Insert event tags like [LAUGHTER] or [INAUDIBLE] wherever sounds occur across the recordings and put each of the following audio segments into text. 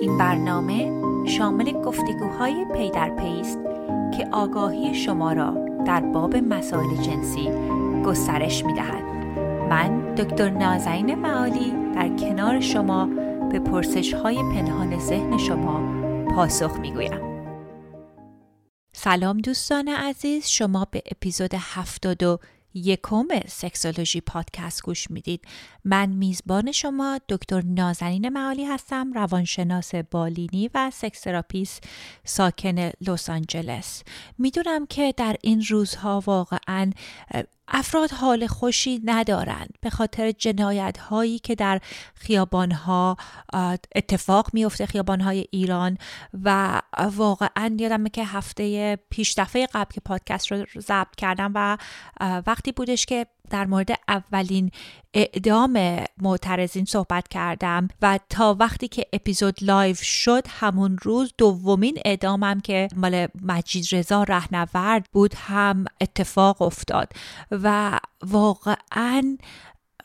این برنامه شامل گفتگوهای پی در پی که آگاهی شما را در باب مسائل جنسی گسترش می دهد. من دکتر نازنین معالی در کنار شما به پرسش های پنهان ذهن شما پاسخ می گویم. سلام دوستان عزیز شما به اپیزود 72 یکم سکسولوژی پادکست گوش می‌دید. من میزبان شما دکتر نازنین معالی هستم روانشناس بالینی و sex therapist ساکن لس آنجلس. می‌دونم که در این روزها واقعا افراد حال خوشی ندارند به خاطر جنایت هایی که در خیابان ها اتفاق میفته خیابان های ایران و واقعا یادمه که هفته پیش دفعه قبل که پادکست رو ضبط کردم و وقتی بودش که در مورد اولین اعدام معترضین صحبت کردم و تا وقتی که اپیزود live شد همون روز دومین اعدامم که مال مجید رضا رهنورد بود هم اتفاق افتاد و واقعا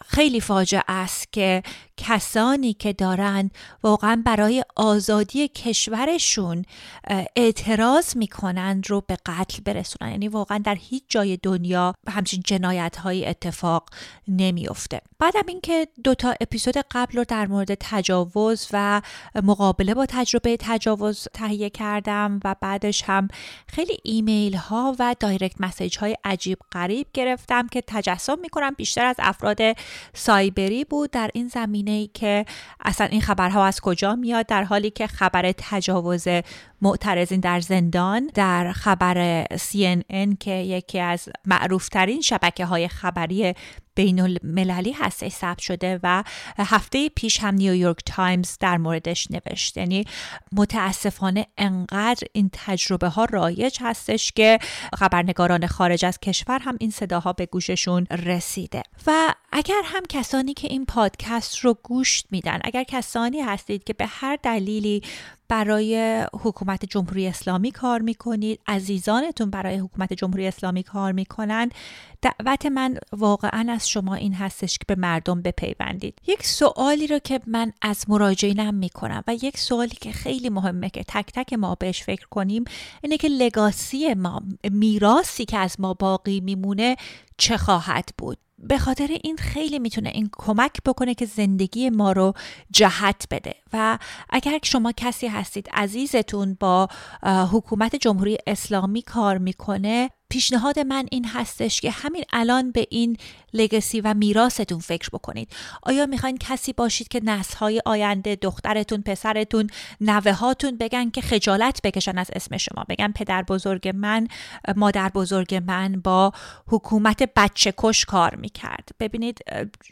خیلی فاجعه است که کسانی که دارند واقعا برای آزادی کشورشون اعتراض می‌کنند رو به قتل برسونن. یعنی واقعا در هیچ جای دنیا همچین جنایت های اتفاق نمیافته. بعدم اینکه دوتا اپیزود قبل رو در مورد تجاوز و مقابله با تجربه تجاوز تهیه کردم و بعدش هم خیلی ایمیل ها و دایرکت مسیج های عجیب غریب گرفتم که تجسم می‌کنم بیشتر از افراد سایبری بود در این زمینه ای که اصلا این خبرها از کجا میاد در حالی که خبر تجاوز معترضین در زندان در خبر CNN که یکی از معروفترین شبکه های خبری بین المللی هستش ثبت شده و هفته پیش هم نیویورک تایمز در موردش نوشت. یعنی متاسفانه انقدر این تجربه ها رایج هستش که خبرنگاران خارج از کشور هم این صداها به گوششون رسیده. و اگر هم کسانی که این پادکست رو گوش میدن اگر کسانی هستید که به هر دلیلی برای حکومت جمهوری اسلامی کار می‌کنید؟ عزیزانتون برای حکومت جمهوری اسلامی کار می‌کنند؟ دعوت من واقعا از شما این هستش که به مردم بپیوندید. یک سوالی رو که من از مراجعینم می‌کنم و یک سوالی که خیلی مهمه که تک تک ما بهش فکر کنیم اینه که لگاسی ما میراسی که از ما باقی میمونه چه خواهد بود؟ به خاطر این خیلی می‌تونه این کمک بکنه که زندگی ما رو جهت بده. و اگر شما کسی هستید عزیزتون با حکومت جمهوری اسلامی کار می‌کنه پیشنهاد من این هستش که همین الان به این لگسی و میراستون فکر بکنید. آیا می‌خواین کسی باشید که نسلهای آینده دخترتون پسرتون نوه هاتون بگن که خجالت بکشن از اسم شما؟ بگن پدر بزرگ من مادر بزرگ من با حکومت بچه کش کار می‌کرد. ببینید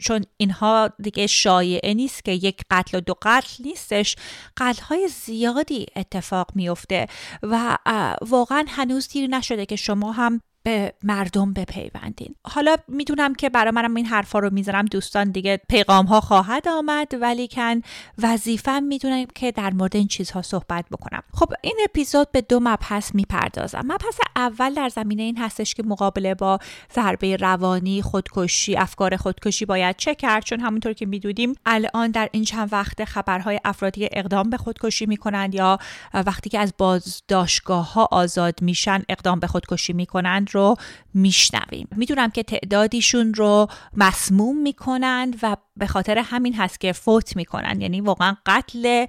چون اینها دیگه شایعه نیست که یک قتل و دو قتل نیستش. قتل های زیادی اتفاق میفته و واقعا هنوز دیر نشده که شما هم به مردم بپیوندین. حالا می‌دونم که برای منم این حرفا رو می‌ذارم دوستان دیگه پیغام ها خواهد آمد ولی کن وظیفم می‌دونم که در مورد این چیزها صحبت بکنم. خب این اپیزود به دو مبحث می‌پردازم. مبحث اول در زمینه این هستش که مقابله با ضربه روانی خودکشی افکار خودکشی باید چه کرد؟ چون همونطور که می‌دونیم الان در این چند وقت خبرهای افرادی اقدام به خودکشی می‌کنند یا وقتی که از بازداشتگاه ها آزاد میشن اقدام به خودکشی می‌کنند. رو میشنویم. می‌دونم که تعدادیشون رو مسموم می‌کنن و به خاطر همین هست که فوت می‌کنن. یعنی واقعا قتل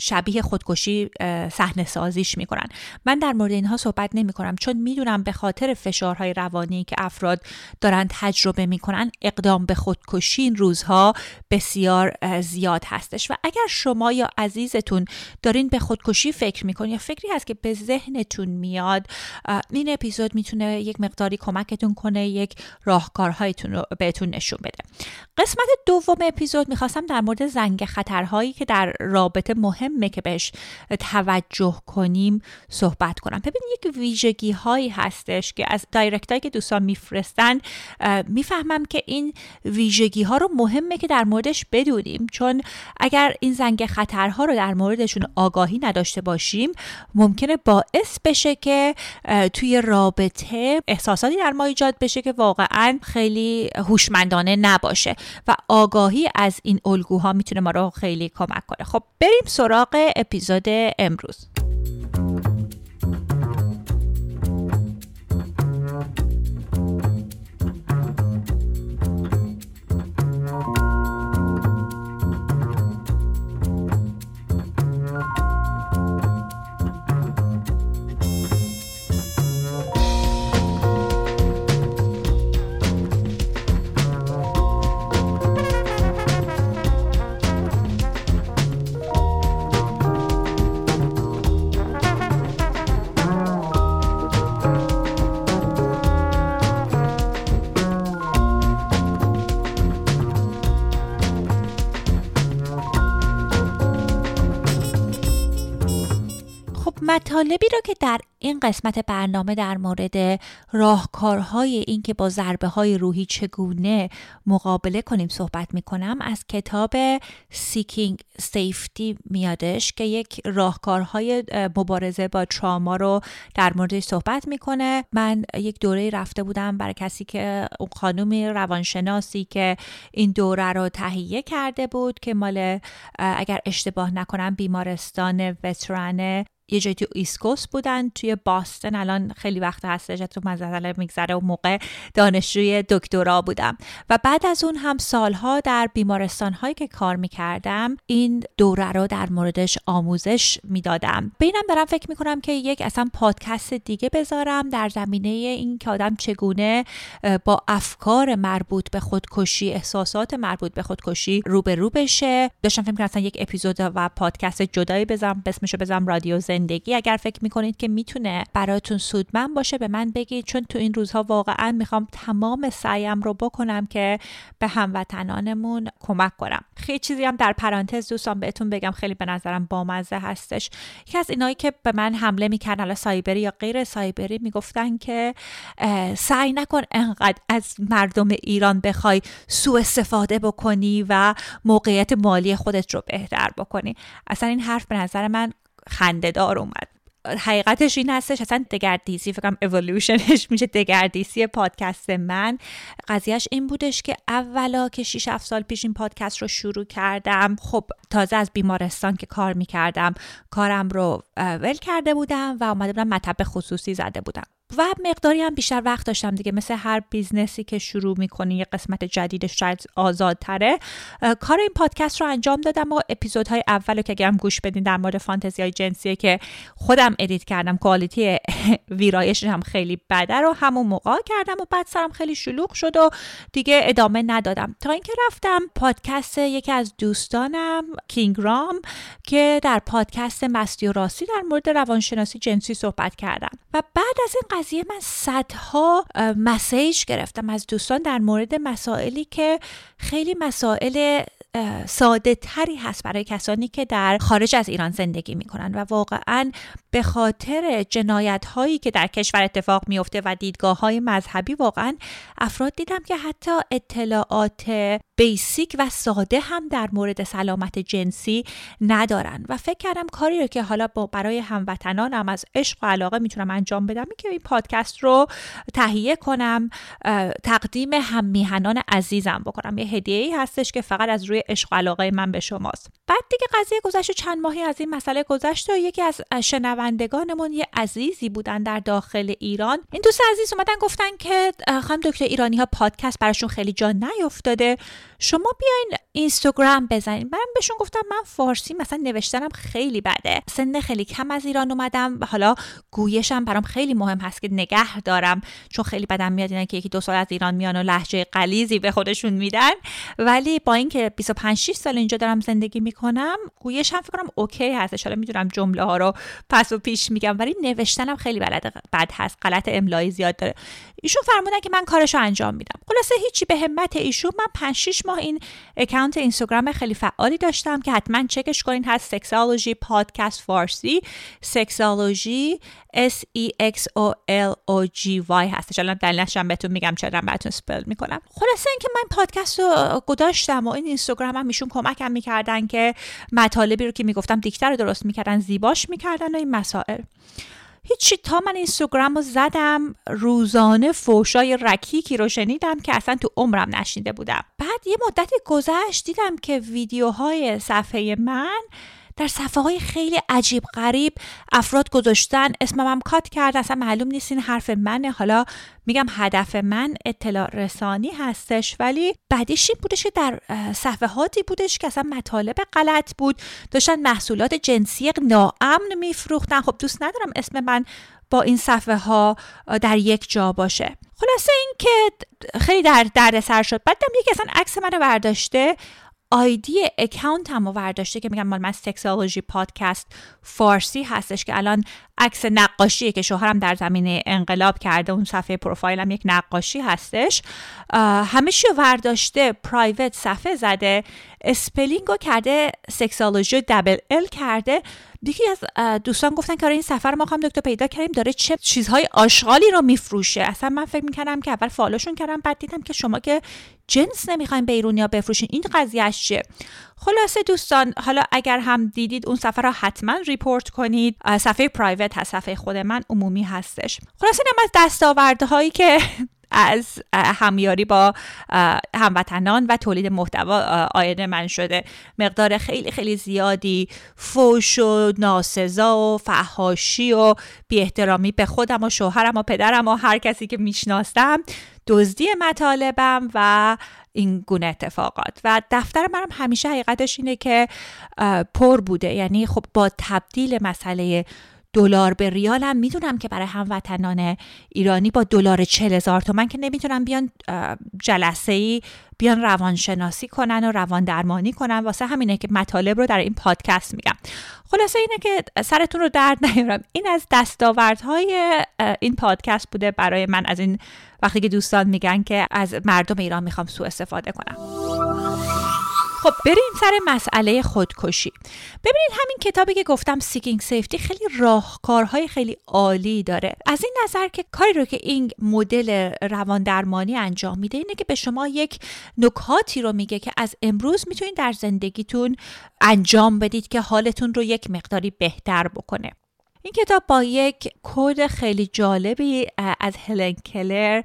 شبیه خودکشی صحنه سازیش می‌کنن. من در مورد اینها صحبت نمی کنم چون می‌دونم به خاطر فشارهای روانی که افراد دارن تجربه می‌کنن اقدام به خودکشی این روزها بسیار زیاد هستش. و اگر شما یا عزیزتون دارین به خودکشی فکر می‌کنین یا فکری هست که به ذهنتون میاد این اپیزود می‌تونه یک مقداری کمکتون کنه یک راهکارهایتون رو بهتون نشون بده. قسمت دوم اپیزود می‌خواستم در مورد زنگ خطرهایی که در رابطه مهم مهمه که بهش توجه کنیم صحبت کنم. ببین یک ویژگی هایی هستش که از دایرکت که دوستان میفرستن می‌فهمم که این ویژگی ها رو مهمه که در موردش بدونیم. چون اگر این زنگ خطرها رو در موردشون آگاهی نداشته باشیم ممکنه باعث بشه که توی رابطه احساساتی در ما ایجاد بشه که واقعا خیلی هوشمندانه نباشه و آگاهی از این الگوها می‌تونه ما رو خیلی کمک کنه. خب بریم سراغ سراغ اپیزود امروز. مطالبی را که در این قسمت برنامه در مورد راهکارهای این که با ضربه های روحی چگونه مقابله کنیم صحبت می کنم از کتاب Seeking Safety میادش که یک راهکارهای مبارزه با تراما رو در موردش صحبت می‌کنه. من یک دوره رفته بودم برای کسی که اون خانومی روانشناسی که این دوره رو تهیه کرده بود که مال اگر اشتباه نکنم بیمارستان وترانه یه جایی تو ایسکوس بودن توی باستن. الان خیلی وقت هستش تو مزدل میگذره و موقع دانشجوی دکترا بودم. و بعد از اون هم سالها در بیمارستان هایی که کار می‌کردم این دوره رو در موردش آموزش می‌دادم. بینم دارم فکر می‌کنم که یک اصلا پادکست دیگه بذارم در زمینه این که آدم چگونه با افکار مربوط به خودکشی احساسات مربوط به خودکشی روبرو بشه. داشتم فکر اصلا یک اپیزود و پادکست جدایی بذارم اسمشو بذارم رادیو زندگی. اگر فکر می‌کنید که می‌تونه براتون سودمند باشه به من بگید چون تو این روزها واقعا می‌خوام تمام سعیم رو بکنم که به هموطنانمون کمک کنم. خیلی چیزی هم در پرانتز دوستان بهتون بگم خیلی به نظرم بامزه هستش. یکی از اینایی که به من حمله می‌کردن حالا سایبری یا غیر سایبری می‌گفتن که سعی نکن انقدر از مردم ایران بخوای سوء استفاده بکنی و موقعیت مالی خودت رو بهتر بکنی. اصلا این حرف به نظر من خندهدار اومد. حقیقتش این هستش اصلا دگردیسی فکرم اولوشنش میشه دگردیسی پادکست من. قضیهش این بودش که اولا که 6 7 سال پیش این پادکست رو شروع کردم خب تازه از بیمارستان که کار می‌کردم کارم رو ول کرده بودم و اومده بودم مطب خصوصی زده بودم. و مقداری هم بیشتر وقت داشتم دیگه مثل هر business ی که شروع می‌کنی یه قسمت جدیدش شاید آزادتره. کار این پادکست رو انجام دادم و اپیزودهای اول رو که اگرم گوش بدین در مورد فانتزی های جنسیه که خودم edit کردم quality [LAUGHS] ویرایش هم خیلی بده رو همون موقع کردم و بعد سرم خیلی شلوغ شد و دیگه ادامه ندادم. تا اینکه رفتم پادکست یکی از دوستانم کینگرام که در پادکست مستی و راستی در مورد روانشناسی جنسی صحبت کردم و بعد از این قضیه من صدها مسیج گرفتم از دوستان در مورد مسائلی که خیلی مسائل ساده تری هست برای کسانی که در خارج از ایران زندگی می‌کنن و واقعا به خاطر جنایت هایی که در کشور اتفاق میفته و دیدگاه های مذهبی واقعا افراد دیدم که حتی اطلاعات بیسیک و ساده هم در مورد سلامت جنسی ندارن. و فکر کردم کاری رو که حالا با برای هموطنانم از عشق و علاقه می‌تونم انجام بدم که این پادکست رو تهیه کنم تقدیم هم میهنان عزیزم بکنم. یه هدیه ای هستش که فقط از روی عشق و علاقه من به شماست. بعد دیگه قضیه گذشت چند ماهی از این مسئله گذشت و یکی از شنوندگانمون یه عزیزی بودن در داخل ایران. این دوست عزیز اومدن گفتن که خانم دکتر ایرانی ها پادکست براشون خیلی جا نیافتاده شما بیاین اینستاگرام بزنین. من بهشون گفتم من فارسی مثلا نوشتنم خیلی بده. سن خیلی کم از ایران اومدم حالا گویشم برام خیلی مهم هست که نگه دارم. چون خیلی بدم میاد اینا که یکی دو سال از ایران میان و لحجه قلیزی به خودشون میدن. ولی با اینکه 25 6 سال اینجا دارم زندگی می‌کنم گویشم فکر کنم اوکی هستش. حالا می‌دونم جمله ها رو پس و پیش میگم ولی نوشتنم خیلی بلد بد هست. غلط املایی زیاد داره. ایشون فرمودن که من کارشو انجام میدم. خلاصه هیچی به همت ایشون. من 5 6 ماه این اکانت اینستاگرام خیلی فعالی داشتم که حتما چکش کنین. هست سکسالوژی پادکست فارسی سکسالوژی S E X O L O G Y هستش. الان دلیلش هم بهتون میگم چرا براتون سپل می‌کنم. خلاصه اینکه من پادکست رو گذاشتم و این اینستاگرام هم ایشون کمکم می‌کردن که مطالبی رو که می‌گفتم دیکتر رو درست می‌کردن زیباش می‌کردن و این مسائل. هیچی تا من اینستاگرام رو زدم روزانه فوشای رکیکی رو شنیدم که اصلا تو عمرم نشنیده بودم. بعد یه مدتی گذشت دیدم که ویدیوهای صفحه من در صفحه های خیلی عجیب غریب افراد گذاشتن اسمم هم کات کرد اصلا معلوم نیست این حرف منه. حالا میگم هدف من اطلاع رسانی هستش ولی بعدیش این بودش که در صفحاتی بودش که اصلا مطالب غلط بود. داشتن محصولات جنسی ناامن میفروختن. خب دوست ندارم اسم من با این صفحه ها در یک جا باشه. خلاصه این که خیلی در دردسر شد. بعدم یکی اصلا عکس منو برداشته. آیدی اکاونت هم ورداشته که میگم مال من سکسولوژی پادکست فارسی هستش که الان عکس نقاشیه که شوهرم در زمینه انقلاب کرده اون صفحه پروفایلم یک نقاشی هستش. همه چی ورداشته پرایوت صفحه زده spelling و کرده sexology double L کرده. دیگه از دوستان گفتن که آره این صفحه ما هم دکتر پیدا کردیم داره چه چیزهای آشغالی رو میفروشه. اصلا من فکر می‌کردم که اول follow شون کردم بعد دیدم که شما که جنس نمی‌خواین به ایرونیا بفروشین. این قضیهش چیه؟ خلاصه دوستان حالا اگر هم دیدید اون صفحه را حتما report کنید. صفحه private هست صفحه خود من عمومی هستش. خلاصه اینم از دستاوردهایی که [LAUGHS] از همیاری با هموطنان و تولید محتوا آینه من شده. مقدار خیلی خیلی زیادی فوش و ناسزا و فحاشی و بی احترامی به خودم و شوهرم و پدرم و هر کسی که می‌شناسم دزدی مطالبم و این گونه اتفاقات. و دفتر منم همیشه حقیقتش اینه که پر بوده. یعنی خب با تبدیل مسئله دلار به ریال هم می‌دونم که برای هموطنان ایرانی با دلار چل هزار تومن که نمی‌تونن بیان جلسه ای بیان روانشناسی کنن و روان درمانی کنن. واسه همینه که مطالب رو در این پادکست میگم. خلاصه اینه که سرتون رو درد نیارم. این از دستاوردهای این پادکست بوده برای من. از این وقتی که دوستان میگن که از مردم ایران می‌خوام سوء استفاده کنم. خب بریم سر مسئله خودکشی. ببینید همین کتابی که گفتم Seeking Safety خیلی راهکارهای خیلی عالی داره. از این نظر که کاری رو که این مدل روان درمانی انجام میده اینه که به شما یک نکاتی رو میگه که از امروز می‌تونید در زندگیتون انجام بدید که حالتون رو یک مقداری بهتر بکنه. این کتاب با یک quote خیلی جالبی از هلن کلر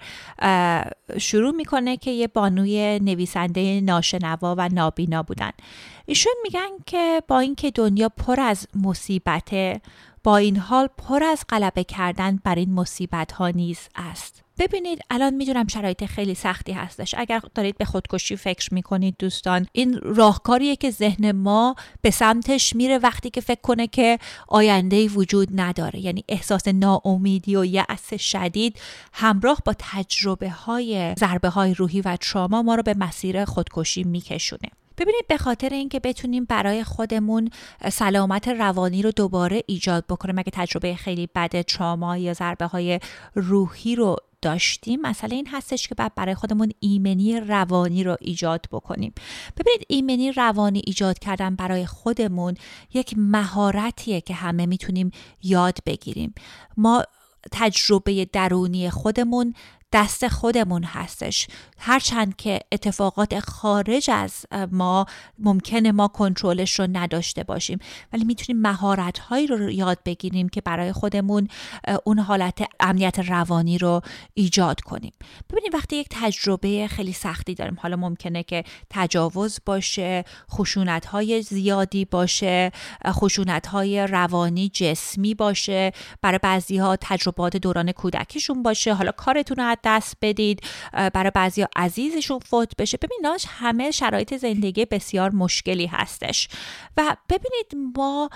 شروع می‌کنه که یه بانوی نویسنده ناشنوا و نابینا بودن. ایشون میگن که با اینکه دنیا پر از مصیبته با این حال پر از غلبه کردن بر این مصیبت ها نیز است. ببینید الان می‌دونم شرایط خیلی سختی هستش. اگر دارید به خودکشی فکر می‌کنید دوستان این راهکاریه که ذهن ما به سمتش میره وقتی که فکر کنه که آینده وجود نداره. یعنی احساس ناامیدی و یأس شدید همراه با تجربه های ضربه های روحی و تراما ما رو به مسیر خودکشی میکشونه. ببینید به خاطر اینکه بتونیم برای خودمون سلامت روانی رو دوباره ایجاد بکنیم اگه تجربه خیلی بد تراما یا ضربه های روحی رو داشتیم مسئله این هستش که بعد برای خودمون ایمنی روانی رو ایجاد بکنیم. ببینید ایمنی روانی ایجاد کردن برای خودمون یک مهارتیه که همه می‌تونیم یاد بگیریم. ما تجربه درونی خودمون دست خودمون هستش. هرچند که اتفاقات خارج از ما ممکنه ما کنترلش رو نداشته باشیم. ولی می‌تونیم مهارت هایی رو یاد بگیریم که برای خودمون اون حالت امنیت روانی رو ایجاد کنیم. ببینید وقتی یک تجربه خیلی سختی داریم حالا ممکنه که تجاوز باشه خشونت های زیادی باشه خشونت های روانی جسمی باشه برای بعضی ها تجربات دوران کودکیشون باشه حالا کارتون دست بدید برای بعضی عزیزشون فوت بشه. ببین همه شرایط زندگی بسیار مشکلی هستش. و ببینید ما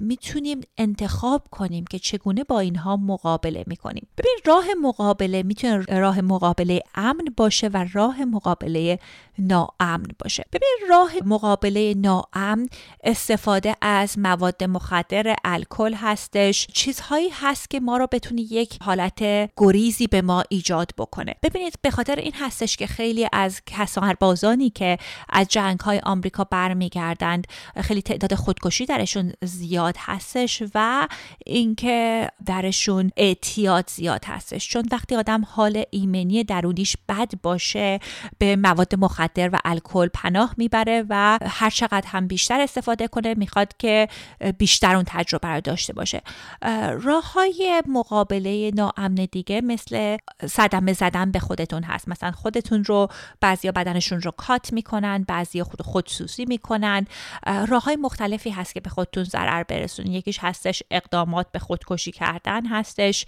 می‌تونیم انتخاب کنیم که چگونه با اینها مقابله می‌کنیم. ببین راه مقابله می‌تونه راه مقابله امن باشه و راه مقابله ناامن باشه. ببین راه مقابله ناامن استفاده از مواد مخدر الکل هستش. چیزهایی هست که ما رو بتونی یک حالت گریزی به ما ایجاد بکنه. ببینید به خاطر این هستش که خیلی از کسانربازانی که از جنگ های آمریکا برمیگردند خیلی تعداد خودکشی درشون زیاد هستش و اینکه درشون اعتیاد زیاد هستش. چون وقتی آدم حال ایمنی درونیش بد باشه به مواد مخدر و الکل پناه می‌بره و هر چقدر هم بیشتر استفاده کنه می‌خواد که بیشتر اون تجربه رو داشته باشه. راه های مقابله ناامن دیگه مثل صدمه زدن به خودتون هست. مثلا خودتون رو بعضیا بدنشون رو کات می‌کنن بعضی خود خودسوزی می‌کنن. راه های مختلفی هست که به خودتون ضرر برسونید یکیش هستش اقدامات به خودکشی کردن هستش.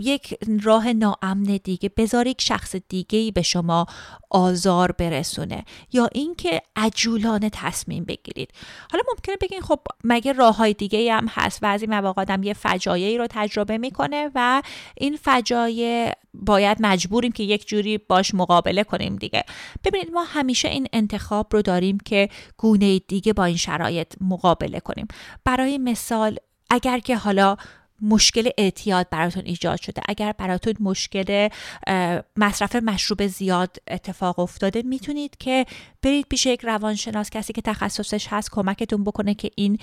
یک راه ناامن دیگه بذار یک شخص دیگه ای به شما آزار برسونه یا اینکه عجولانه تصمیم بگیرید. حالا ممکنه بگین خب مگه راه های دیگه هم هست؟ این مواقع آدم یه فجایعی رو تجربه می‌کنه و این فجایع باید مجبوریم که یک جوری باش مقابله کنیم دیگه. ببینید ما همیشه این انتخاب رو داریم که گونه دیگه با این شرایط مقابله کنیم. برای مثال اگر که حالا مشکل اعتیاد براتون ایجاد شده. اگر براتون مشکل مصرف مشروب زیاد اتفاق افتاده می‌تونید که برید پیش یک روانشناس کسی که تخصصش هست کمکتون بکنه که این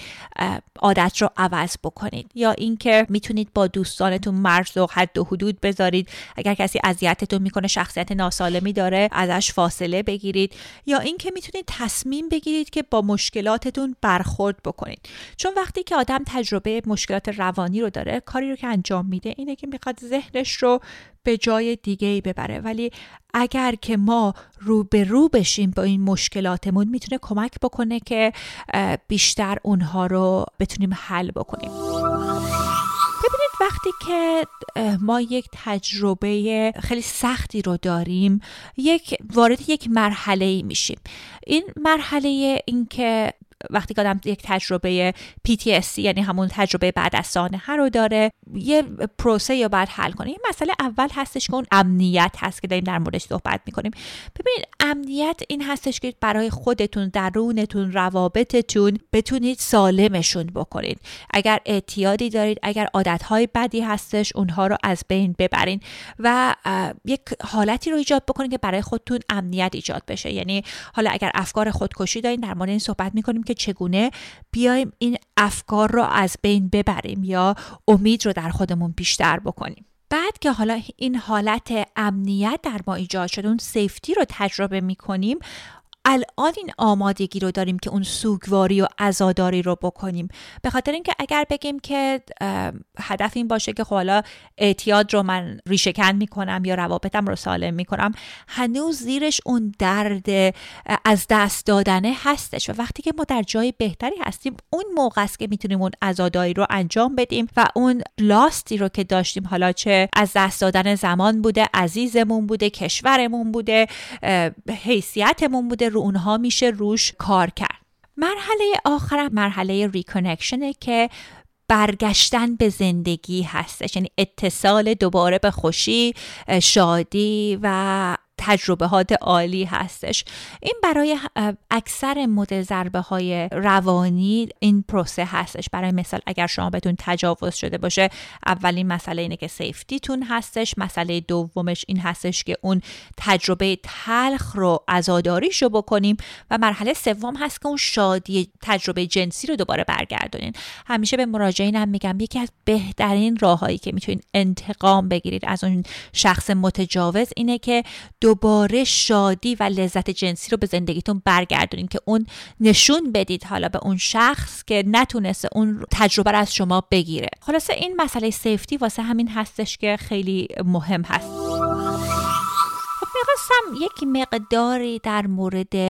عادت رو عوض بکنید. یا اینکه می‌تونید با دوستانتون مرز و حد و حدود بذارید. اگر کسی اذیتتون می‌کنه شخصیت ناسالمی داره ازش فاصله بگیرید. یا اینکه می‌تونید تصمیم بگیرید که با مشکلاتتون برخورد بکنید. چون وقتی که آدم تجربه مشکلات روانی رو داره کاری رو که انجام میده اینه که می‌خواد ذهنش رو به جای دیگه ای ببره. ولی اگر که ما رو به رو بشیم با این مشکلاتمون می‌تونه کمک بکنه که بیشتر اونها رو بتونیم حل بکنیم. ببینید وقتی که ما یک تجربه خیلی سختی رو داریم یک وارد یک مرحله ای میشیم. این مرحله اینکه وقتی که آدم یک تجربه PTSD یعنی همون تجربه بعد از سانحه رو داره یه پروسه یا باید حل کنه. این مسئله اول هستش که اون امنیت هست که داریم در موردش صحبت می‌کنیم. ببینید امنیت این هستش که برای خودتون درونتون روابطتون بتونید سالمشون بکنید. اگر اعتیادی دارید اگر عادتهای بدی هستش اونها رو از بین ببرین و یک حالتی رو ایجاد بکنید که برای خودتون امنیت ایجاد بشه. یعنی حالا اگر افکار خودکشی دارین در مورد این صحبت می‌کنیم که چگونه بیایم این افکار رو از بین ببریم یا امید رو در خودمون بیشتر بکنیم. بعد که حالا این حالت امنیت در ما ایجاد شده اون سیفتی رو تجربه می‌کنیم الان این آمادگی رو داریم که اون سوگواری و عزاداری رو بکنیم. به خاطر اینکه اگر بگیم که هدف این باشه که خب حالا اعتیاد رو من ریشهکن می‌کنم یا روابطم رو سالم می‌کنم هنوز زیرش اون درد از دست دادنه هستش. و وقتی که ما در جای بهتری هستیم اون موقع است که می‌تونیم اون عزاداری رو انجام بدیم و اون لاستی رو که داشتیم حالا چه از دست دادن زمان بوده عزیزمون بوده کشورمون بوده حیثیتمون بوده رو اونها میشه روش کار کرد. مرحله آخرم مرحله ریکونکشنه که برگشتن به زندگی هستش. یعنی اتصال دوباره به خوشی شادی و تجربهات عالی هستش. این برای اکثر مدل ضربه های روانی این پروسه هستش. برای مثال اگر شما بهتون تجاوز شده باشه اولین مسئله اینه که سیفتیتون هستش. مسئله دومش این هستش که اون تجربه تلخ رو عزاداریش رو بکنیم و مرحله سوم هست که اون شادی تجربه جنسی رو دوباره برگردونین. همیشه به مراجعینم میگم یکی از بهترین راههایی که می‌تونین انتقام بگیرید از اون شخص متجاوز اینه که دوباره شادی و لذت جنسی رو به زندگیتون برگردونین که اون نشون بدید حالا به اون شخص که نتونسته اون تجربه رو از شما بگیره. خلاصه این مسئله سیفتی واسه همین هستش که خیلی مهم هست. خب می‌خواستم یک مقداری در مورد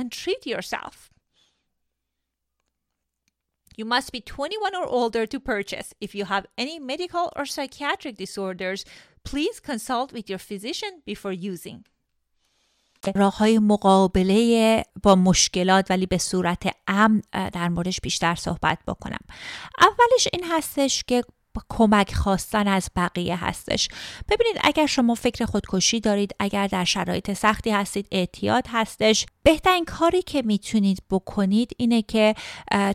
and treat yourself. You must be 21 or older to purchase. If you have any medical or psychiatric disorders, please consult with your physician before using. راه های مقابله با مشکلات ولی به صورت امن در موردش بیشتر صحبت بکنم اولش این هستش که کمک خواستن از بقیه هستش. ببینید اگر شما فکر خودکشی دارید اگر در شرایط سختی هستید اعتیاد هستش بهترین کاری که می‌تونید بکنید اینه که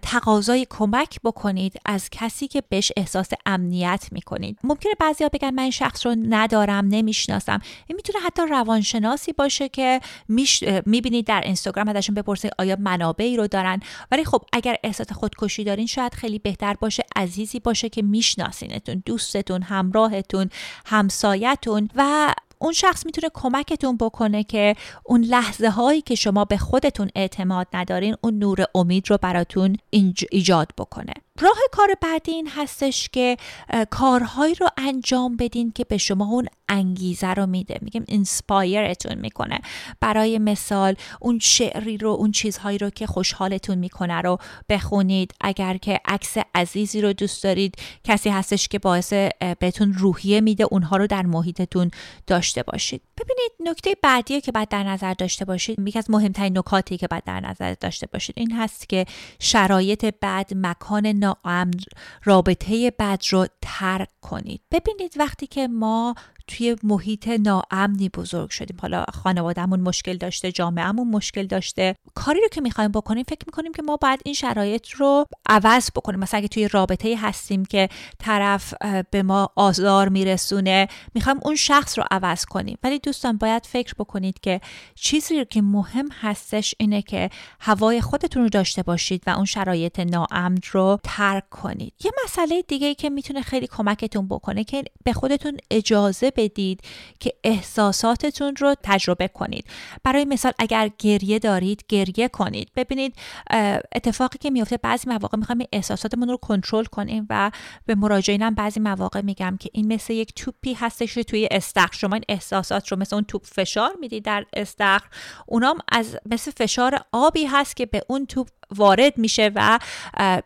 تقاضای کمک بکنید از کسی که بهش احساس امنیت می‌کنید. ممکنه بعضیا بگن من شخص رو ندارم نمی‌شناسم. این می‌تونه حتی روانشناسی باشه که می‌بینید در اینستاگرام ازشون بپرسید آیا منابعی رو دارن. ولی خب اگر احساس خودکشی دارین شاید خیلی بهتر باشه عزیزی باشه که میشناسینتون دوستتون همراهتون همسایتون و اون شخص می‌تونه کمکتون بکنه که اون لحظه هایی که شما به خودتون اعتماد ندارین اون نور امید رو براتون ایجاد بکنه. راه کار بعدی این هستش که کارهایی رو انجام بدین که به شما اون انگیزه رو میده. میگیم اینسپایرتون می‌کنه. برای مثال اون شعری رو اون چیزهایی رو که خوشحالتون می‌کنه رو بخونید. اگر که عکس عزیزی رو دوست دارید کسی هستش که باعث بهتون روحیه میده اونها رو در محیطتون داشته باشید. ببینید نکته بعدی که باید در نظر داشته باشید یکی از مهمترین نکاتی که باید در نظر داشته باشید این هست که شرایط بد مکان ناامن رابطه بد رو ترک کنید. ببینید وقتی که ما توی محیط ناامنی بزرگ شدیم. حالا خانوادهمون مشکل داشته جامعهمون مشکل داشته. کاری رو که می‌خوایم بکنیم فکر می‌کنیم که ما باید این شرایط رو عوض بکنیم. مثلا اگه توی رابطه هستیم که طرف به ما آزار میرسونه می‌خوایم اون شخص رو عوض کنیم. ولی دوستان باید فکر بکنید که چیزی که مهم هستش اینه که هوای خودتون رو داشته باشید و اون شرایط ناامن رو ترک کنید. یه مسئله دیگه ای که می‌تونه خیلی کمکتون بکنه که به خودتون اجازه بدید که احساساتتون رو تجربه کنید. برای مثال اگر گریه دارید گریه کنید. ببینید اتفاقی که میفته بعضی مواقع می‌خوایم احساساتمون رو کنترل کنیم و به مراجعینم بعضی مواقع میگم که این مثل یک توپی هستش توی استخر. شما این احساسات رو مثل اون توپ فشار می‌دید در استخر. اونام از مثل فشار آبی هست که به اون توپ وارد میشه و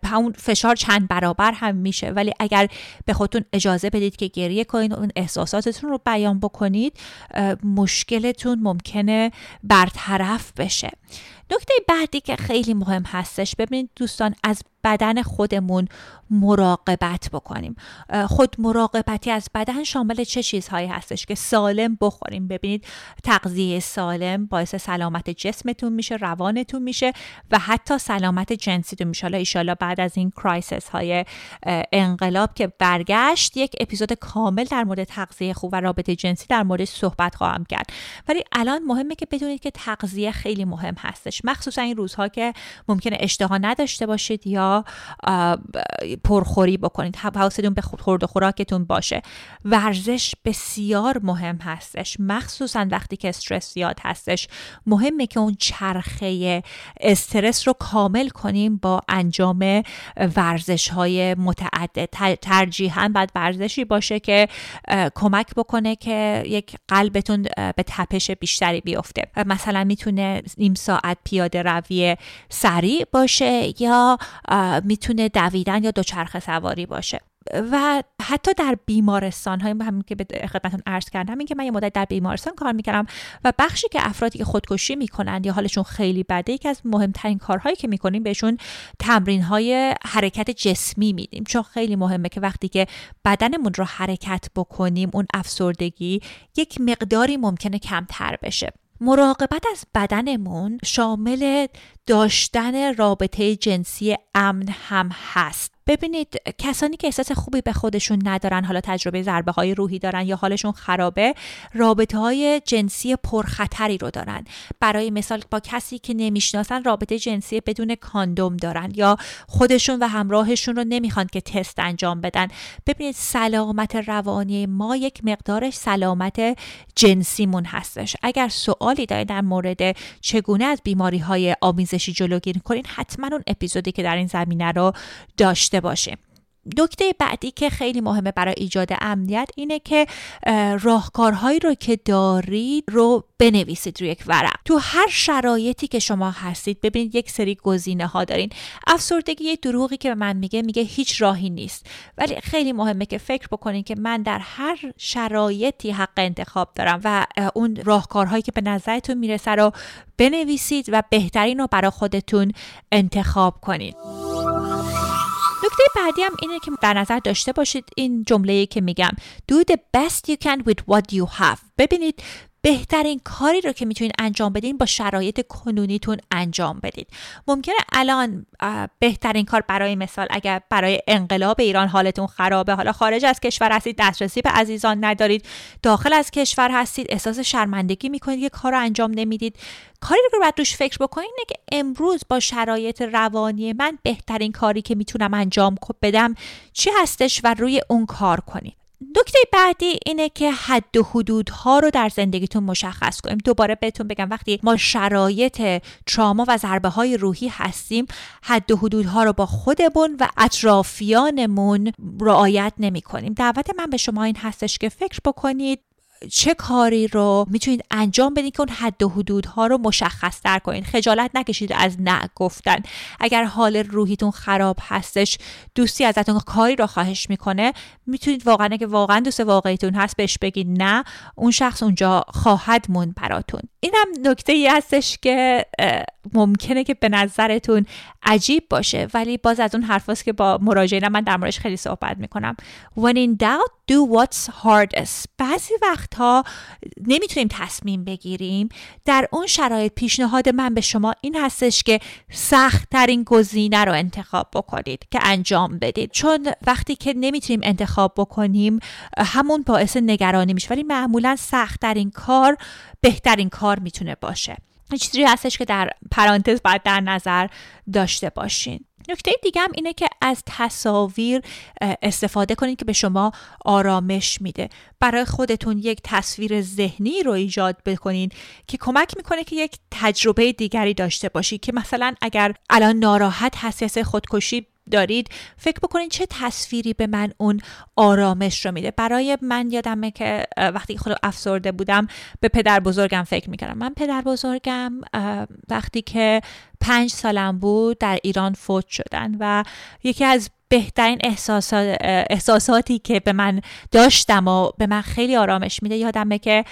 همون فشار چند برابر هم میشه. ولی اگر به خودتون اجازه بدید که گریه کنید اون احساساتتون رو بیان بکنید مشکلتون ممکنه برطرف بشه. نکته بعدی که خیلی مهم هستش ببینید دوستان از بدن خودمون مراقبت بکنیم. خود مراقبتی از بدن شامل چه چیزهایی هستش که سالم بخوریم؟ ببینید تغذیه سالم باعث سلامت جسمتون میشه روانتون میشه و حتی سلامت جنسیتون میشه. حالا ایشالا بعد از این کرایسس های انقلاب که برگشت یک اپیزود کامل در مورد تغذیه خوب و رابطه جنسی در مورد صحبت خواهم کرد. ولی الان مهمه که بدونید که تغذیه خیلی مهم هستش. مخصوصا این روزها که ممکنه اشتها نداشته باشید یا پرخوری بکنید. حواستون به خورد و خوراکتون باشه. ورزش بسیار مهم هستش. مخصوصا وقتی که استرس زیاد هستش. مهمه که اون چرخه استرس رو کامل کنیم با انجام ورزش های متعدد ترجیحاً بعد ورزشی باشه که کمک بکنه که یک قلبتون به تپش بیشتری بیفته. مثلا می‌تونه نیم ساعت پیاده روی سریع باشه یا می‌تونه دویدن یا دوچرخه سواری باشه. و حتی در بیمارستان های همین که به خدمتتون عرض کردم این که من یه مدت در بیمارستان کار می‌کردم و بخشی که افرادی که خودکشی می‌کنند یا حالشون خیلی بده یکی از مهمترین کارهایی که می‌کنیم بهشون تمرین های حرکت جسمی میدیم. چون خیلی مهمه که وقتی که بدنمون رو حرکت بکنیم اون افسردگی یک مقداری ممکنه کمتر بشه. مراقبت از بدنمون شامل داشتن رابطه جنسی امن هم هست. ببینید کسانی که احساس خوبی به خودشون ندارن حالا تجربه ضربه های روحی دارن یا حالشون خرابه رابطه های جنسی پرخطری رو دارن. برای مثال با کسی که نمی‌شناسن رابطه جنسی بدون کاندوم دارن یا خودشون و همراهشون رو نمی‌خوان که تست انجام بدن. ببینید سلامت روانی ما یک مقدارش سلامت جنسیمون هستش. اگر سوالی دارید در مورد چگونه از بیماری های آمیزشی جلوگیری کنین حتما اون اپیزودی که در این زمینه رو داشته باشه. نکته بعدی که خیلی مهمه برای ایجاد امنیت اینه که راهکارهایی رو که دارید رو بنویسید روی یک ورق. تو هر شرایطی که شما هستید ببینید یک سری گزینه ها دارین. افسردگی یه دروغی که به من میگه میگه هیچ راهی نیست. ولی خیلی مهمه که فکر بکنین که من در هر شرایطی حق انتخاب دارم و اون راهکارهایی که به نظرتون می‌رسه رو بنویسید و بهترین رو برای خودتون انتخاب کنید. نکته بعدی هم اینه که در نظر داشته باشید این جمله که میگم do the best you can with what you have. ببینید بهترین کاری رو که می‌تونید انجام بدین با شرایط کنونیتون انجام بدید. ممکنه الان بهترین کار برای مثال اگر برای انقلاب ایران حالتون خرابه حالا خارج از کشور هستید دسترسی به عزیزان ندارید داخل از کشور هستید احساس شرمندگی می‌کنید یه کار رو انجام نمی‌دید. کاری رو که باید روش فکر بکنید اینه که امروز با شرایط روانی من بهترین کاری که می‌تونم انجام بدم چی هستش و روی اون کار کنید نکته بعدی اینه که حد و حدودها رو در زندگیتون مشخص کنیم. دوباره بهتون بگم وقتی ما شرایط تراما و ضربه های روحی هستیم حد و حدودها رو با خودمون و اطرافیانمون رعایت نمی کنیم دعوت من به شما این هستش که فکر بکنید چه کاری رو می‌تونید انجام بدین که اون حد و حدودها رو مشخص تر کنید خجالت نکشید از نه گفتن. اگر حال روحیتون خراب هستش دوستی ازتون کاری رو خواهش می‌کنه می‌تونید واقعا که واقعا دوست واقعیتون هست بهش بگید نه اون شخص اونجا خواهد موند براتون. اینم نکته ای هستش که ممکنه که به نظرتون عجیب باشه ولی باز از اون حرفاست که با مراجعین من در موردش خیلی صحبت می‌کنم. When in doubt do what's hardest. بعضی وقتها نمی‌تونیم تصمیم بگیریم. در اون شرایط پیشنهاد من به شما این هستش که سخت ترین گزینه رو انتخاب بکنید که انجام بدید. چون وقتی که نمی‌تونیم انتخاب بکنیم همون باعث نگرانی میشه. ولی معمولا سخت ترین کار بهترین کار می‌تونه باشه. چیزی هستش که در پرانتز باید در نظر داشته باشین. نکته دیگه هم اینه که از تصاویر استفاده کنید که به شما آرامش میده. برای خودتون یک تصویر ذهنی رو ایجاد بکنید که کمک می‌کنه که یک تجربه دیگری داشته باشید که مثلا اگر الان ناراحت هستی خودکشی دارید فکر بکنید چه تصویری به من اون آرامش رو میده. برای من یادمه که وقتی خود افسرده بودم به پدر بزرگم فکر می‌کردم. من پدر بزرگم وقتی که پنج سالم بود در ایران فوت شدن و یکی از بهترین احساسات احساساتی که به من داشتم و به من خیلی آرامش میده یادمه که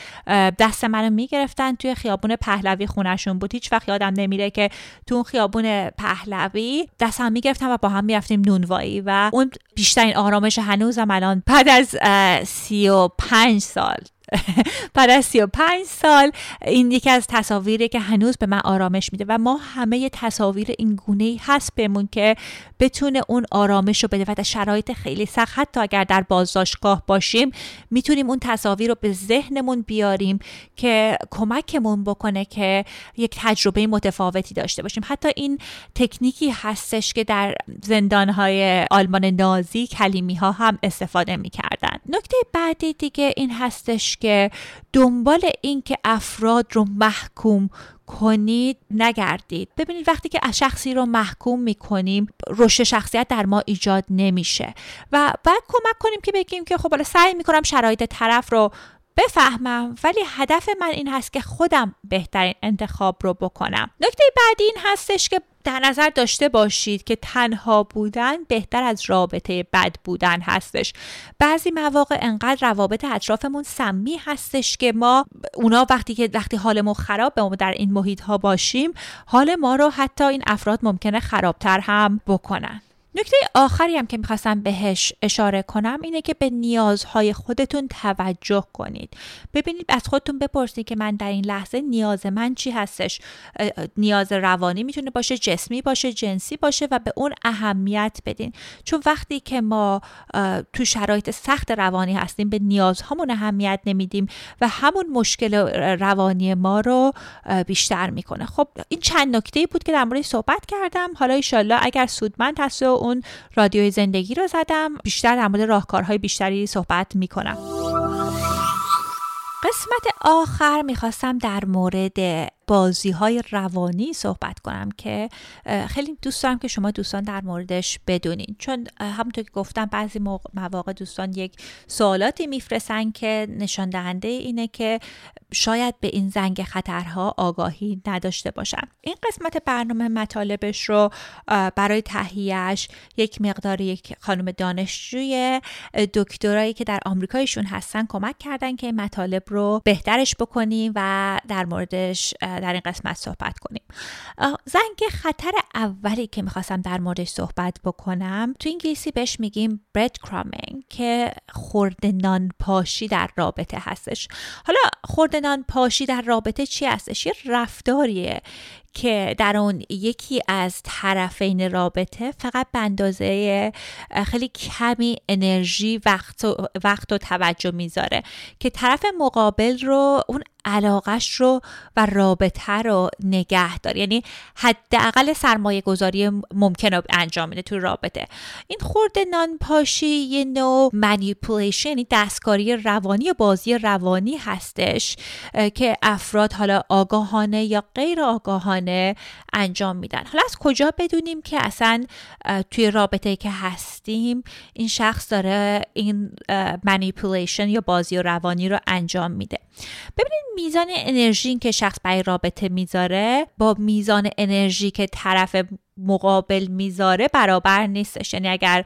دست منو می‌گرفتن توی خیابون پهلوی خونشون بود. هیچ وقت یادم نمیره که تو خیابون پهلوی دستم می‌گرفتم و با هم می‌رفتیم نونوایی و اون بیشترین آرامش هنوزم الان بعد از سی و پنج سال. [LAUGHS] بعد از 35 سال این یکی از تصاویری که هنوز به من آرامش میده و ما همه تصاویر این گونه ای هست بهمون که بتونه اون آرامش رو بده و در شرایط خیلی سخت حتی اگر در بازداشتگاه باشیم می‌تونیم اون تصاویر رو به ذهنمون بیاریم که کمکمون بکنه که یک تجربه متفاوتی داشته باشیم. حتی این تکنیکی هستش که در زندانهای آلمان نازی کلیمی ها هم استفاده می‌کردن. نکته بعدی دیگه این هستش که دنبال این که افراد رو محکوم کنید نگردید. ببینید وقتی که شخصی رو محکوم می‌کنیم رشد شخصیت در ما ایجاد نمیشه. و بعد کمک کنیم که بگیم که خب حالا سعی می‌کنم شرایط طرف رو بفهمم ولی هدف من این هست که خودم بهترین انتخاب رو بکنم. نکته بعدی این هستش که در نظر داشته باشید که تنها بودن بهتر از رابطه بد بودن هستش. بعضی مواقع انقدر روابط اطرافمون سمی هستش که ما اونا وقتی که وقتی حالمون خراب ما در این محیط ها باشیم حال ما رو حتی این افراد ممکنه خرابتر هم بکنن. نکته آخری هم که می‌خواستم بهش اشاره کنم اینه که به نیازهای خودتون توجه کنید. ببینید از خودتون بپرسید که من در این لحظه نیاز من چی هستش. نیاز روانی می‌تونه باشه جسمی باشه جنسی باشه و به اون اهمیت بدین. چون وقتی که ما تو شرایط سخت روانی هستیم به نیازهامون اهمیت نمیدیم و همون مشکل روانی ما رو بیشتر می‌کنه. خب این چند نکته بود که در مورد صحبت کردم. حالا ایشالله اگر سودمند هست و اون رادیوی زندگی رو زدم. بیشتر در مورد راهکارهای بیشتری صحبت می‌کنم. قسمت آخر می‌خواستم در مورد بازی های روانی صحبت کنم که خیلی دوست دارم که شما دوستان در موردش بدونین. چون همونطور که گفتم بعضی مواقع دوستان یک سوالاتی میفرستن که نشان دهنده اینه که شاید به این زنگ خطرها آگاهی نداشته باشن. این قسمت برنامه مطالبش رو برای تهیهش یک مقدار یک خانم دانشجوی دکترایی که در آمریکایشون هستن کمک کردن که مطالب رو بهترش بکنیم و در موردش در این قسمت صحبت کنیم. زنگ خطر اولی که می‌خواستم در موردش صحبت بکنم تو انگلیسی بهش میگیم برد کرامینگ که خورد نان پاشی در رابطه هستش. حالا خورد نان پاشی در رابطه چی هستش؟ یه رفتاریه که در اون یکی از طرفین رابطه فقط به اندازه خیلی کمی انرژی وقت و, وقت و توجه می‌ذاره که طرف مقابل رو اون علاقش رو و رابطه رو نگه داره یعنی حداقل سرمایه گذاری ممکن رو انجام میده تو رابطه. این خورده نانپاشی یه نوع منیپولیشن یعنی دستکاری روانی و بازی روانی هستش که افراد حالا آگاهانه یا غیر آگاهانه انجام میدن. حالا از کجا بدونیم که اصلا توی رابطه که هستیم این شخص داره این منیپولیشن یا بازی روانی رو انجام میده. ببینید میزان انرژی که شخص برای رابطه می‌ذاره با میزان انرژی که طرف مقابل می‌ذاره برابر نیستش. یعنی اگر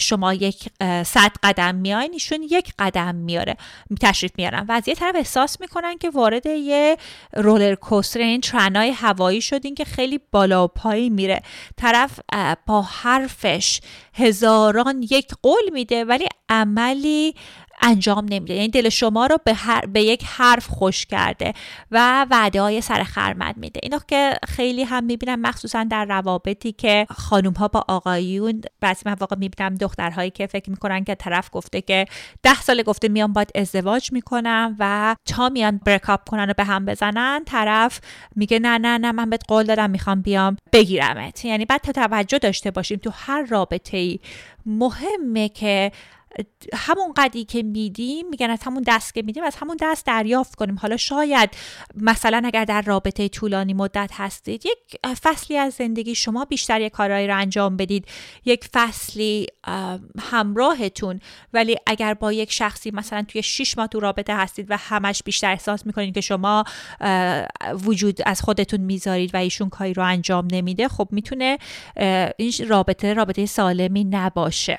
شما یک صد قدم میاین ایشون یک قدم میاره تشریف میارن و از یه طرف احساس می‌کنن که وارد یه رولر کوستر این ترنای هوایی شدین که خیلی بالا و پایی میره. طرف با حرفش هزاران یک قول میده ولی عملی انجام نمیده. یعنی دل شما رو به, به یک حرف خوش کرده و وعده های سر خرمد میده. اینو که خیلی هم می‌بینم مخصوصا در روابطی که خانوم ها با آقایون بعضی مواقع می‌بینم دخترهایی که فکر می‌کنن که طرف گفته که ده سال گفته میان باید ازدواج می‌کنم و تا میان برکاپ کنن و به هم بزنن طرف میگه نه نه نه من بهت قول دادم می‌خوام بیام بگیرمت. یعنی بعد توجه داشته باشیم تو هر رابطه ای مهمه که همون قدی که میدیم میگن از همون دست که میدیم از همون دست دریافت کنیم. حالا شاید مثلا اگر در رابطه طولانی مدت هستید یک فصلی از زندگی شما بیشتر یک کارهایی رو انجام بدید. یک فصلی همراهتون. ولی اگر با یک شخصی مثلا توی 6 ماه تو رابطه هستید و همش بیشتر احساس می‌کنید که شما وجود از خودتون می‌ذارید و ایشون کاری رو انجام نمیده خب می‌تونه این رابطه رابطه سالمی نباشه.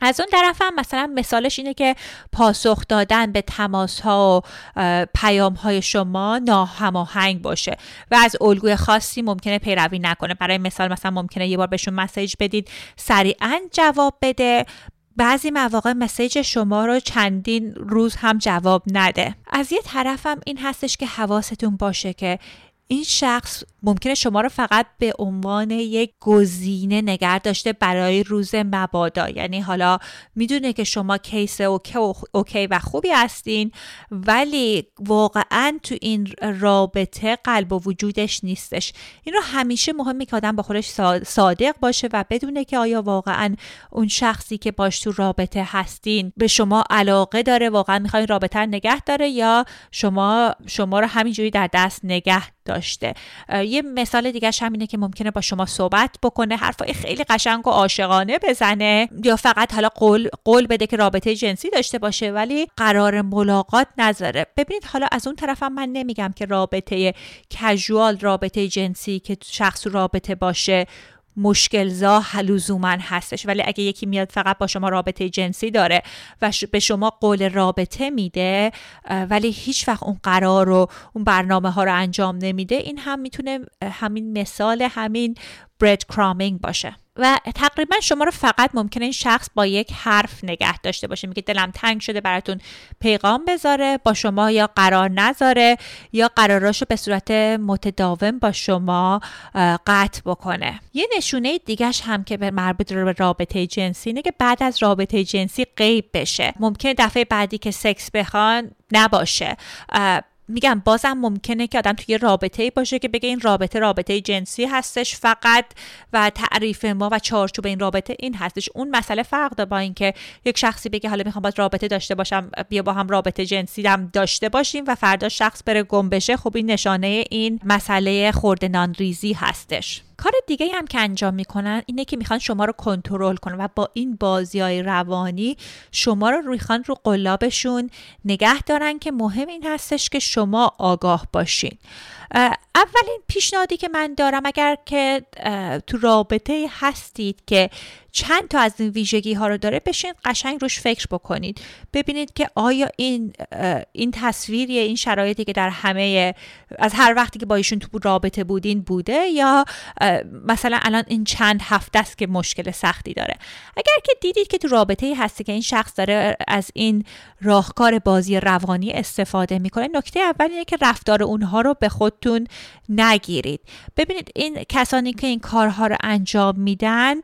از اون طرف هم مثلا مثالش اینه که پاسخ دادن به تماس ها و پیام های شما ناهماهنگ باشه و از الگوی خاصی ممکنه پیروی نکنه. برای مثال مثلا ممکنه یه بار بهشون مسیج بدید سریعا جواب بده. بعضی مواقع مسیج شما رو چندین روز هم جواب نده. از یه طرفم این هستش که حواستون باشه که این شخص ممکنه شما رو فقط به عنوان یک گزینه نگر داشته برای روز مبادا. یعنی حالا می‌دونه که شما case OK, OK و خوبی هستین ولی واقعا تو این رابطه قلب و وجودش نیستش. این رو همیشه مهمه که آدم با خودش صادق باشه و بدونه که آیا واقعا اون شخصی که باش تو رابطه هستین به شما علاقه داره واقعا می‌خواین رابطه نگه داره یا شما شما رو همینجوری در دست نگه داشته. یه مثال دیگه همینه که ممکنه با شما صحبت بکنه حرفای خیلی قشنگ و عاشقانه بزنه یا فقط حالا قول, قول بده که رابطه جنسی داشته باشه ولی قرار ملاقات نذاره. ببینید حالا از اون طرفم من نمیگم که رابطه کژوال رابطه جنسی که شخص رابطه باشه مشکلزا لزوما هستش. ولی اگه یکی میاد فقط با شما رابطه جنسی داره و به شما قول رابطه میده ولی هیچ وقت اون قرار رو اون برنامه ها رو انجام نمیده این هم می‌تونه همین مثال همین برد کرامینگ باشه. و تقریبا شما رو فقط ممکنه این شخص با یک حرف نگه داشته باشه. میگه دلم تنگ شده براتون پیغام بذاره با شما یا قرار نذاره یا قراراشو به صورت متداوم با شما قطع بکنه. یه نشونه دیگهش هم که به مربوط به رابطه جنسی اینه که بعد از رابطه جنسی غیب بشه. ممکنه دفعه بعدی که سکس بخوان نباشه. میگم بازم ممکنه که آدم توی رابطه باشه که بگه این رابطه رابطه جنسی هستش فقط و تعریف ما و چارچوب این رابطه این هستش. اون مسئله فرق داره با اینکه یک شخصی بگه حالا می‌خوام باید رابطه داشته باشم بیا با هم رابطه جنسی هم داشته باشیم و فردا شخص بره گم بشه خب این نشانه این مسئله خورده ریزی هستش. کار دیگه هم که انجام می‌کنن اینه که می‌خوان شما رو کنترل کنن و با این بازی های روانی شما رو می‌خوان رو قلابشون نگه دارن که مهم این هستش که شما آگاه باشین. اولین پیشنهادی که من دارم اگر که تو رابطه هستید که چند تا از این ویژگی ها رو داره بشین قشنگ روش فکر بکنید. ببینید که آیا این این تصویری این شرایطی که در همه از هر وقتی که با ایشون تو رابطه بودین بوده یا مثلا الان این چند هفته است که مشکل سختی داره. اگر که دیدید که تو رابطه هستی که این شخص داره از این راهکار بازی روانی استفاده می‌کنه نکته اول اینه که رفتار اونها رو به خودتون نگیرید. ببینید این کسانی که این کارها رو انجام میدن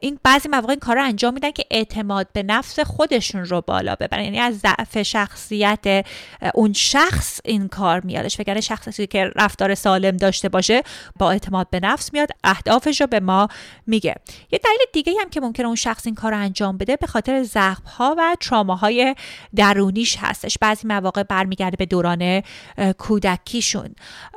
این بعضی مواقع این کار رو انجام میدن که اعتماد به نفس خودشون رو بالا ببرن. یعنی از ضعف شخصیت اون شخص این کار میادش. وگرنه شخصی که رفتار سالم داشته باشه با اعتماد به نفس میاد اهدافش رو به ما میگه. یه دلیل دیگه هم که ممکنه اون شخص این کار رو انجام بده به خاطر زخم ها و تراماهای درونیش هستش. بعضی مواقع برمیگرده به دوران کودکیشون.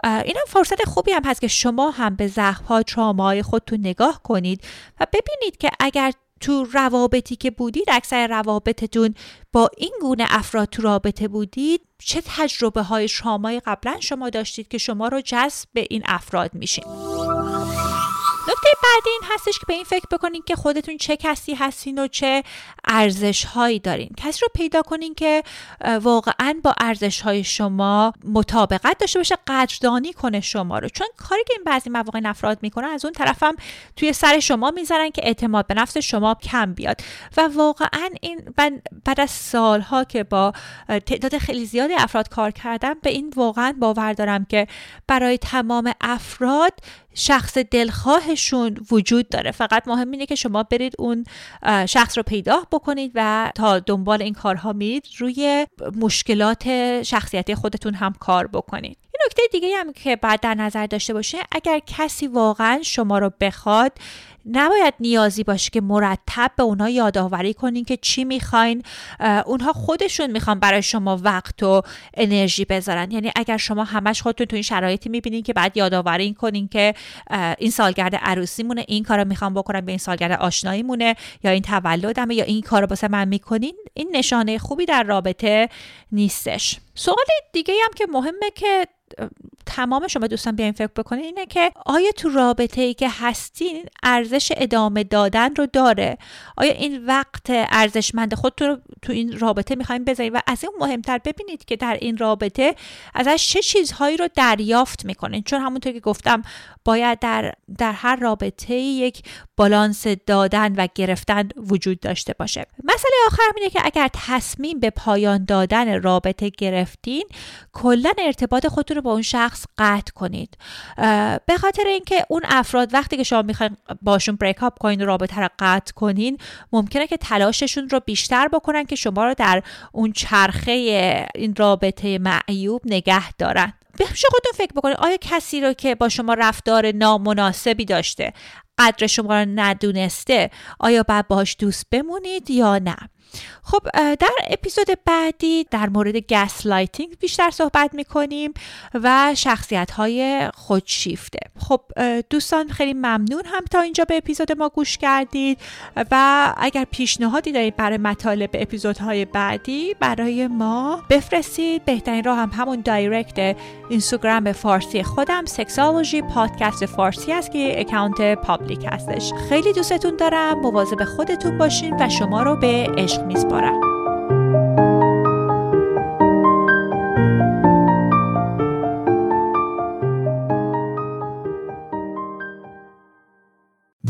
این هم فرصت خوبی هم هست که شما هم به زخم ها تراماهای خودتون نگاه کنید و ببینید که اگر تو روابطی که بودید اکثر روابطتون با این گونه افراد تو رابطه بودید چه تجربه های شامای قبلا شما داشتید که شما رو جذب به این افراد میشین؟ نکته بعدی این هستش که به این فکر بکنین که خودتون چه کسی هستین و چه ارزش هایی دارین. کسی رو پیدا کنین که واقعا با ارزش های شما مطابقت داشته باشه قدردانی کنه شما رو. چون کاری که این بعضی مواقع افراد می‌کنن از اون طرفم توی سر شما می‌ذارن که اعتماد به نفس شما کم بیاد. و واقعا این بعد از سالها که با تعداد خیلی زیادی افراد کار کردم به این واقعا باور دارم که برای تمام افراد شخص دلخواهشون وجود داره. فقط مهم اینه که شما برید اون شخص رو پیدا بکنید و تا دنبال این کارها میرید روی مشکلات شخصیتی خودتون هم کار بکنید. یه نکته دیگه هم که بعد در نظر داشته باشه اگر کسی واقعا شما رو بخواد نباید نیازی باشه که مرتب به اونها یادآوری کنین که چی می‌خواین. اونها خودشون می‌خوان برای شما وقت و انرژی بذارن. یعنی اگر شما همش خودتون تو این شرایطی می‌بینین که بعد یادآوری کنین که این سالگرد عروسی مونه این کارو می‌خوام بکنم به این سالگرد آشنایی مونه یا این تولدمه یا این کارو واسه من می‌کنین این نشانه خوبی در رابطه نیستش. سوال دیگه هم که مهمه که تمام شما دوستان بیاین فکر بکنین اینه که آیا تو رابطه ای که هستین ارزش ادامه دادن رو داره؟ آیا این وقت ارزشمند خود رو تو این رابطه می‌خوایم بذارید و از این مهمتر ببینید که در این رابطه ازش چه چیزهایی رو دریافت می‌کنین؟ چون همونطور که گفتم باید در, در هر رابطه یک بالانس دادن و گرفتن وجود داشته باشه. مسئله آخر اینه که اگر تصمیم به پایان دادن رابطه گرفتین کلا ارتباط خودتون رو با اون شخص قطع کنید. به خاطر اینکه اون افراد وقتی که شما می‌خواین باشون بریک اپ کنین رابطه رو قطع کنین ممکنه که تلاششون رو بیشتر بکنن که شما رو در اون چرخه این رابطه معیوب نگه دارن. پیش خودتون فکر بکنید آیا کسی رو که با شما رفتار نامناسبی داشته قدر شما رو ندونسته آیا باید باش دوست بمونید یا نه؟ خب در اپیزود بعدی در مورد gaslighting بیشتر صحبت می‌کنیم و شخصیت های خودشیفته. خب دوستان خیلی ممنونم تا اینجا به اپیزود ما گوش کردید و اگر پیشنهادی دارید برای مطالب اپیزودهای بعدی برای ما بفرستید. بهترین راه هم همون direct اینستاگرام فارسی خودم Sexology Podcast فارسی است که account public هستش. خیلی دوستتون دارم. مواظب خودتون باشین و شما رو به عشق تکنیک می‌سپارم.